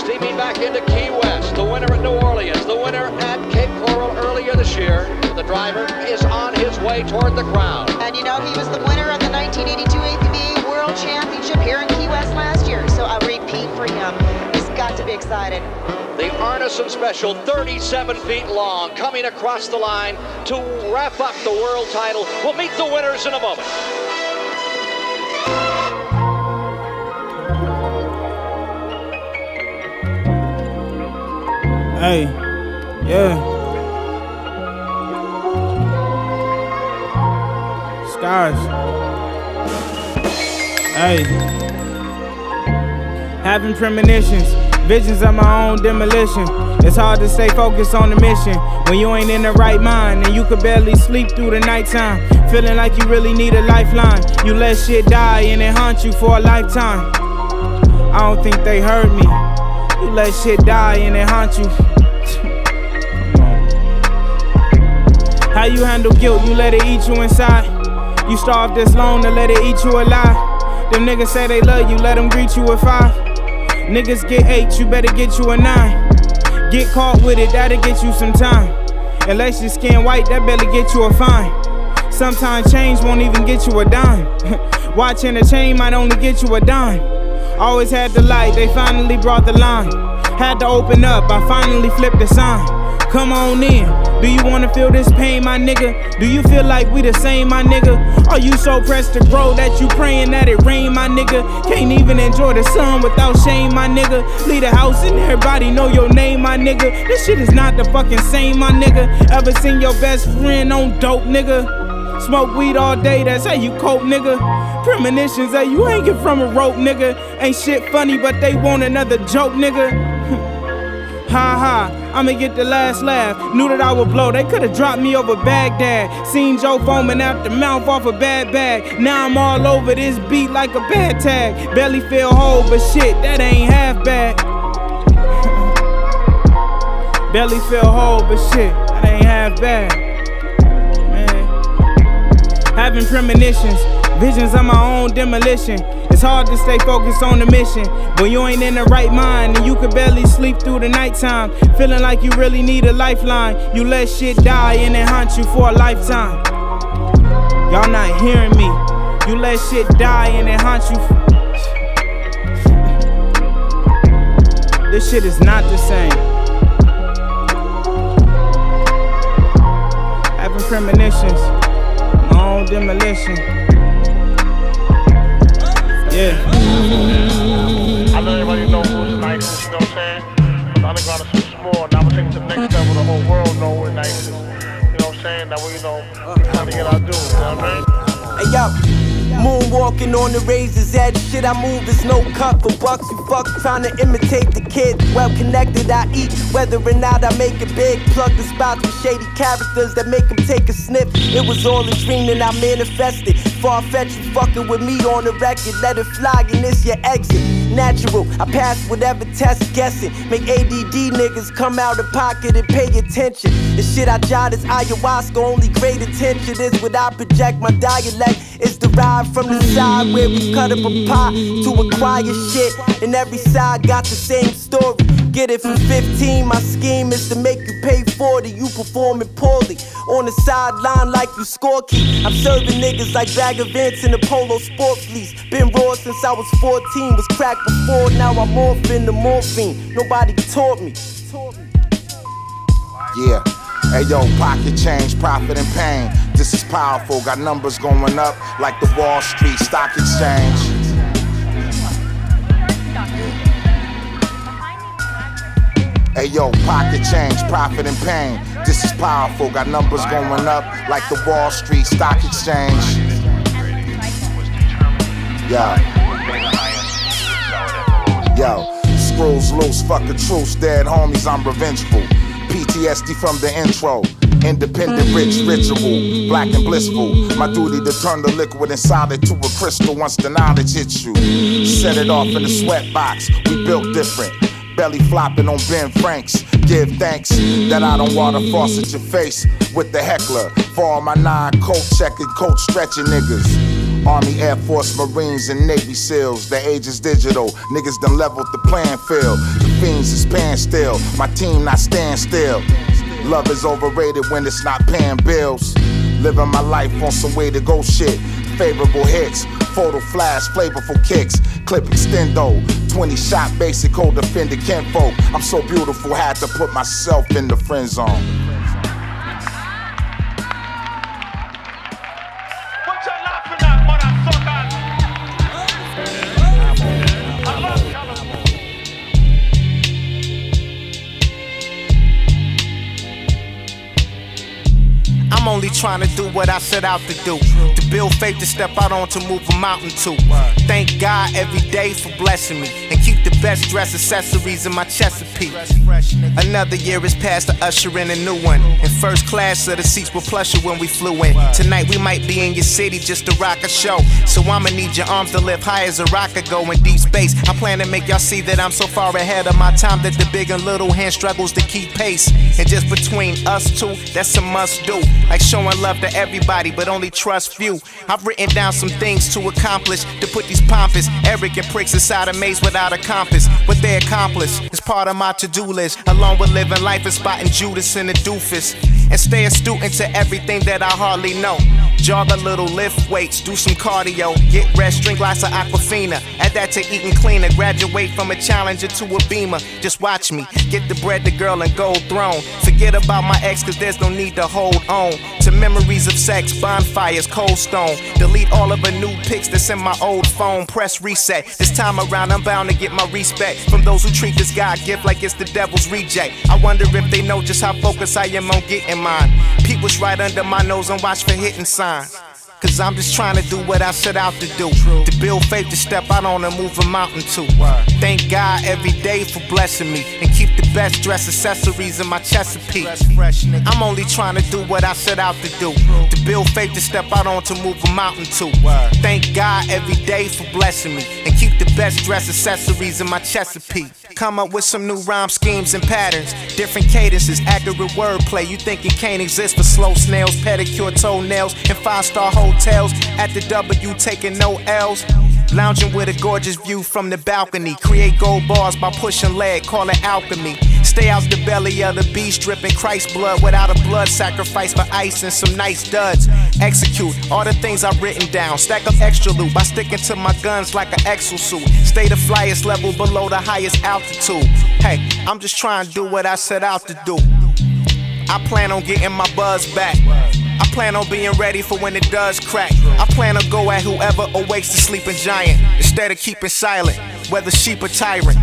Steaming back into Key West. The winner at New Orleans. The winner at Cape Coral earlier this year. The driver is on his way toward the crown. And you know, he was the winner of the 1982 APBA World Championship here in Key West last year. So a repeat for him. He's got to be excited. The Arneson Special, 37 feet long, coming across the line to wrap up the world title. We'll meet the winners in a moment. Hey, yeah. Skies. Hey. Having premonitions, visions of my own demolition. It's hard to stay focused on the mission when you ain't in the right mind and you could barely sleep through the nighttime. Feeling like you really need a lifeline. You let shit die and it haunt you for a lifetime. I don't think they heard me. You let shit die and it haunt you. How you handle guilt? You let it eat you inside. You starve this long to let it eat you alive. Them niggas say they love you, let them greet you with five. Niggas get eight, you better get you a nine. Get caught with it, that'll get you some time. Unless your skin white, that better get you a fine. Sometimes change won't even get you a dime. (laughs) Watching a chain might only get you a dime. Always had the light, they finally brought the line. Had to open up, I finally flipped the sign. Come on in. Do you wanna feel this pain, my nigga? Do you feel like we the same, my nigga? Are you so pressed to grow that you praying that it rain, my nigga? Can't even enjoy the sun without shame, my nigga. Leave the house and everybody know your name, my nigga. This shit is not the fucking same, my nigga. Ever seen your best friend on dope, nigga? Smoke weed all day, that's how you cope, nigga. Premonitions that you hanging from a rope, nigga. Ain't shit funny, but they want another joke, nigga. Ha ha, I'ma get the last laugh. Knew that I would blow, they could've dropped me over Baghdad. Seen Joe foaming out the mouth off a bad bag. Now I'm all over this beat like a bad tag. Belly feel whole, but shit, that ain't half bad. Belly feel whole, but shit, that ain't half bad. Man. Having premonitions, visions of my own demolition. It's hard to stay focused on the mission when you ain't in the right mind and you can barely sleep through the nighttime. Feeling like you really need a lifeline. You let shit die and it haunt you for a lifetime. Y'all not hearing me. You let shit die and it haunt you. This shit is not the same. Having premonitions, my own demolition. Yeah. I know everybody know who's nice, you know what I'm saying? The underground is so small, now we're taking to the next level, the whole world know we're nice. You know what I'm saying? That way, you know, we trying to get our due, you know what I mean? Hey yo, Moonwalking on the razor's edge. Shit I move is no cut for bucks. You fuck trying to imitate the kid. Well connected, I eat. Whether or not I make it big. Plug the spots with shady characters that make them take a sniff. It was all a dream and I manifested. Far fetched, you fucking with me on the record. Let it fly and this your exit. Natural, I pass whatever test guessing. Make ADD niggas come out of pocket and pay attention. The shit I jot is ayahuasca. Only great attention is what I project. My dialect is derived from the side where we cut up a pot to acquire shit. And every side got the same story. Get it for 15, my scheme is to make you pay 40. You performing poorly. On the sideline like you scorekeep. I'm serving niggas like bag events in the polo sport fleece. Been raw since I was 14, was cracked before, now I'm morphing the morphine. Nobody taught me. Yeah. Hey yo, pocket change, profit and pain. This is powerful, got numbers going up like the Wall Street Stock Exchange. Hey yo, pocket change, profit and pain. This is powerful, got numbers going up like the Wall Street Stock Exchange. Yeah. Yo, screws loose, fuck a truce, dead homies, I'm revengeful. PTSD from the intro. Independent, rich, ritual, black and blissful. My duty to turn the liquid inside it to a crystal once the knowledge hits you. Set it off in the sweat box. We built different. Belly flopping on Ben Franks. Give thanks that I don't water faucet your face with the heckler. For all my nine coat checking, coat stretching niggas. Army, Air Force, Marines, and Navy SEALs. The age is digital. Niggas done leveled the playing field. The fiends is paying still. My team not stand still. Love is overrated when it's not paying bills. Living my life on some way to go shit. Favorable hits, photo flash, flavorful kicks. Clip extendo, 20 shot basic code defender kinfolk. I'm so beautiful, had to put myself in the friend zone. Trying to do what I set out to do. To build faith to step out on to move a mountain to. Thank God every day for blessing me. And keep the best dress accessories in my Chesapeake. Another year is past to usher in a new one. In first class, so the seats were plusher when we flew in. Tonight we might be in your city just to rock a show. So I'ma need your arms to lift high as a rocket go in deep space. I plan to make y'all see that I'm so far ahead of my time that the big and little hand struggles to keep pace. And just between us two, that's a must do. Like showing love to everybody, but only trust few. I've written down some things to accomplish to put these pompous, arrogant pricks inside a maze without a compass. What they accomplish is part of my to do list, along with living life and spotting Judas in the doofus. And stay a student to everything that I hardly know. Jog a little, lift weights, do some cardio, get rest, drink lots of Aquafina. Add that to eating cleaner, graduate from a challenger to a beamer. Just watch me get the bread, the girl, and gold throne. Forget about my ex, cause there's no need to hold on to memories of sex, bonfires, cold stone. Delete all of the new pics that's in my old phone. Press reset. This time around, I'm bound to get my respect from those who treat this God gift like it's the devil's reject. I wonder if they know just how focused I am on getting mine. Pete was right under my nose and watch for hitting signs. Cause I'm just trying to do what I set out to do. To build faith to step out on and move a mountain to. Thank God every day for blessing me. And keep the best dress accessories in my Chesapeake. I'm only trying to do what I set out to do. To build faith to step out on to move a mountain to. Thank God every day for blessing me. And keep the best dress accessories in my Chesapeake. Come up with some new rhyme schemes and patterns. Different cadences, accurate wordplay. You think it can't exist for slow snails, pedicure toenails, and five star hotels. At the W, taking no L's. Lounging with a gorgeous view from the balcony. Create gold bars by pushing lead, call it alchemy. Stay out the belly of the beast, dripping Christ blood without a blood sacrifice for ice and some nice duds. Execute all the things I've written down. Stack up extra loot by sticking to my guns like an exosuit. Stay the flyest level below the highest altitude. Hey, I'm just trying to do what I set out to do. I plan on getting my buzz back. I plan on being ready for when it does crack. I plan to go at whoever awakes the sleeping giant instead of keeping silent, whether sheep or tyrant.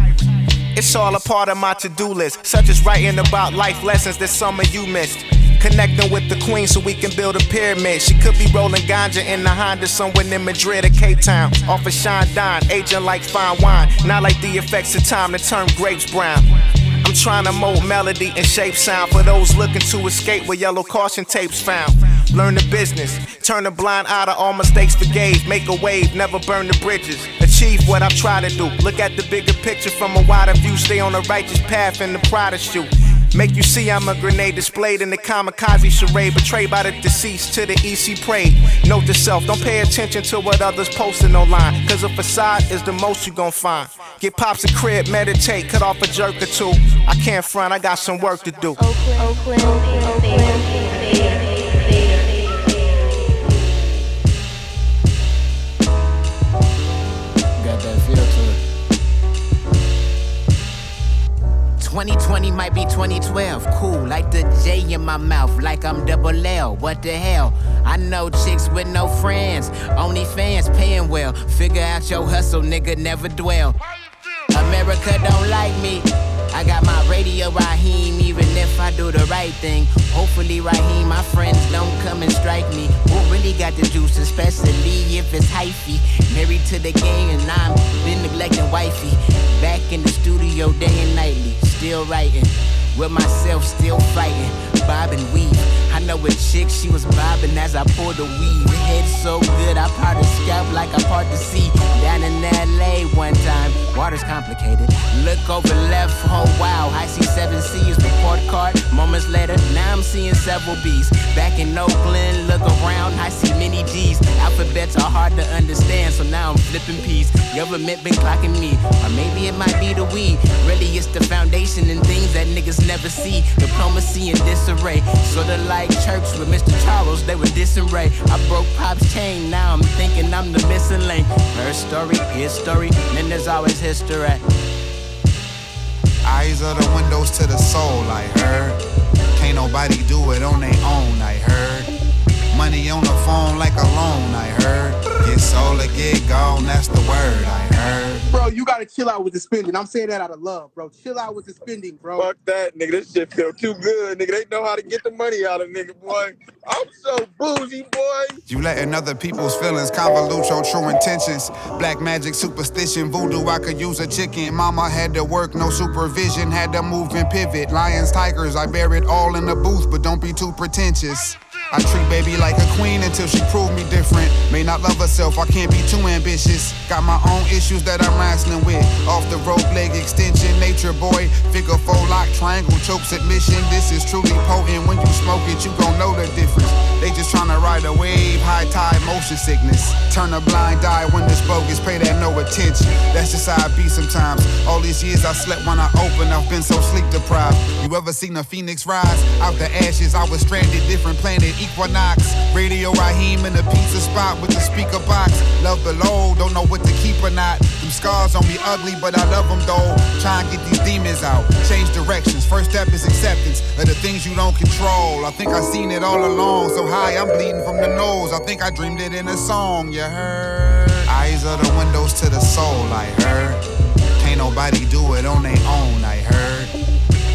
It's all a part of my to do list, such as writing about life lessons that some of you missed. Connecting with the queen so we can build a pyramid. She could be rolling ganja in the Honda somewhere in Madrid or Cape Town. Off of Chandon, aging like fine wine. Not like the effects of time to turn grapes brown. I'm trying to mold melody and shape sound for those looking to escape where yellow caution tapes found. Learn the business, turn a blind eye to all mistakes forgave. Make a wave, never burn the bridges. Achieve what I've tried to do. Look at the bigger picture from a wider view. Stay on the righteous path and the pride to shoot. Make you see I'm a grenade displayed in the kamikaze charade, betrayed by the deceased to the EC prayed. Note to self, don't pay attention to what others posting online, cause a facade is the most you gon' find. Get pops a crib, meditate, cut off a jerk or two. I can't front, I got some work to do. Oakland, Oakland, Oakland. 2020 might be 2012. Cool, like the J in my mouth, like I'm double L. What the hell? I know chicks with no friends, only fans paying well. Figure out your hustle, nigga, never dwell. America don't like me. I got my radio Raheem, even if I do the right thing. Hopefully, Raheem, my friends don't come and strike me. Who really got the juice, especially if it's hyphy? Married to the game, and I'm been neglecting wifey. Back in the studio day and nightly, still writing. With myself, still fighting. Bob and weave. Know a chick, she was bobbing as I pulled the weed. Head so good, I part the scalp like I part the sea. Down in LA one time, water's complicated. Look over left, oh wow, I see seven C's, report card. Moments later, now I'm seeing several B's. Back in Oakland, look around, I see many G's. Alphabets are hard to understand, so now I'm flipping P's. Government been clocking me, or maybe it might be the weed. Really, it's the foundation and things that niggas never see. Diplomacy and disarray, sorta like church with Mr. Charles, they were disarray. I broke Pop's chain, now I'm thinking I'm the missing link. Her story, his story, then there's always history. Eyes are the windows to the soul, I heard. Can't nobody do it on their own, I heard. Money on the phone like a loan, I heard. Get sold or get gone, that's the word, I heard. Bro, you gotta chill out with the spending. I'm saying that out of love, bro. Chill out with the spending, bro. Fuck that, nigga. This shit feel too good, nigga. They know how to get the money out of nigga, boy. I'm so bougie, boy. You letting other people's feelings convolute your true intentions. Black magic, superstition, voodoo, I could use a chicken. Mama had to work, no supervision, had to move and pivot. Lions, tigers, I bear it all in the booth, but don't be too pretentious. I treat baby like a queen until she prove me different. May not love herself, I can't be too ambitious. Got my own issues that I'm wrestling with. Off the rope, leg extension, nature boy. Figure four lock, triangle, choke submission. This is truly potent. When you smoke it, you gon' know the difference. They just tryna ride a wave, high tide, motion sickness. Turn a blind eye when it's bogus, pay that no attention. That's just how I be sometimes. All these years I slept when I opened, I've been so sleep deprived. You ever seen a phoenix rise? Out the ashes, I was stranded, different planet, equinox. Radio Raheem in a pizza spot with the speaker box. Love below, don't know what to keep or not. Them scars on me ugly, but I love them though. Try and get these demons out. Change directions. First step is acceptance of the things you don't control. I think I seen it all along. So high, I'm bleeding from the nose. I think I dreamed it in a song, you heard? Eyes are the windows to the soul, I heard. Can't nobody do it on their own, I heard.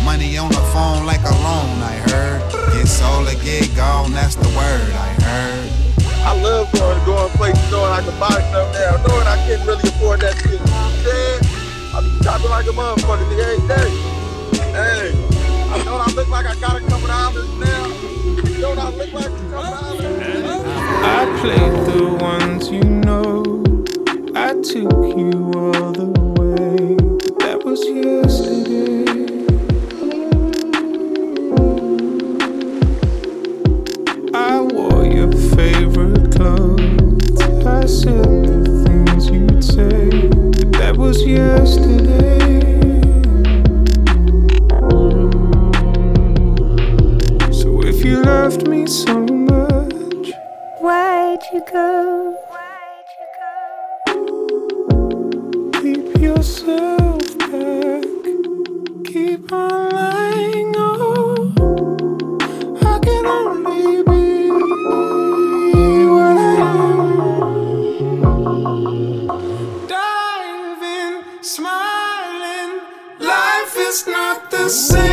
Money on the phone like a loan, I heard. Get sold or get gone, that's the word, I heard. I love going to going places knowing I can buy stuff now, knowing I can't really afford that shit. You know I'm be shopping like a motherfucker, nigga, every day. Hey, I know I look like I got a couple dollars now. You know I look like a couple dollars. I played the ones you know. I took you all the way. That was the things you'd say, but that was yesterday. So if you loved me so much. Why'd you go? Keep yourself back, keep on lying. Not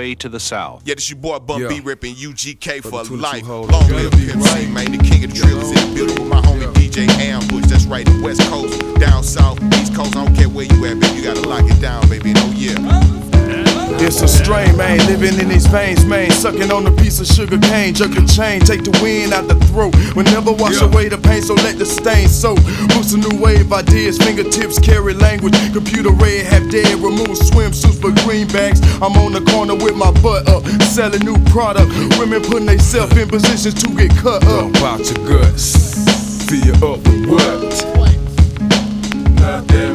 gateway to the South. Yeah, this your boy Bun Yeah. B ripping UGK for, For life. Long live be Pimp right. C, man. The king of the drill is in the building with my homie DJ Ambush. That's right, the West Coast, down south, East Coast. I don't care where you at, baby. You gotta lock it down, baby. Oh yeah. It's a strain, man, living in these veins, man. Sucking on a piece of sugar cane, jerk a chain, take the wind out the throat. Will never wash away the pain, so let the stain soak. Boost a new wave of ideas, fingertips carry language. Computer red, have dead, remove swimsuits for greenbacks. I'm on the corner with my butt up, selling new product. Women putting themselves in positions to get cut up. About your guts, fill you up with what? Nothing but them good ass.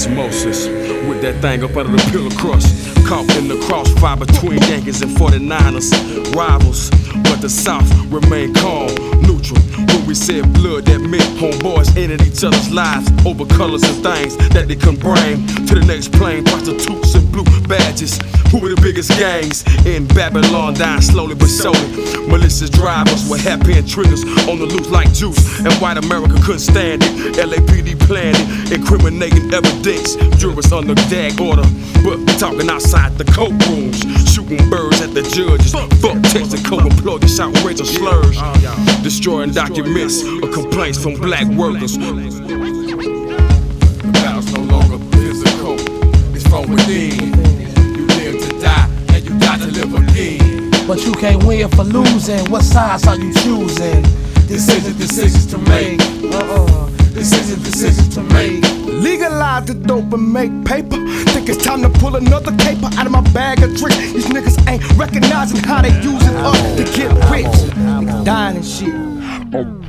Osmosis, with that thing up under the pillar crust. Caught in the crossfire between Yankees and 49ers. Rivals, but the South remain calm, neutral. We said blood, that meant homeboys ended each other's lives over colors and things that they couldn't bring to the next plane. Prostitutes and blue badges. Who were the biggest gangs in Babylon? Dying slowly but surely. Malicious drivers with and triggers on the loose like juice. And white America couldn't stand it. LAPD planned it, incriminating evidence. Jurors under gag order, but talking outside the courtrooms. Shooting birds at the judges. Fuck Texaco employees, outrageous slurs. Oh, Destroying documents of complaints from black workers. The battle's no longer physical, it's from within. You live to die, and you die to live again. But you can't win for losing. What sides are you choosing? Decisions, decisions to make. Uh-uh. Decisions, decisions to make. Legalize the dope and make paper. Think it's time to pull another caper out of my bag of tricks. These niggas ain't recognizing how they using us to get rich. Niggas dying and shit. Oh,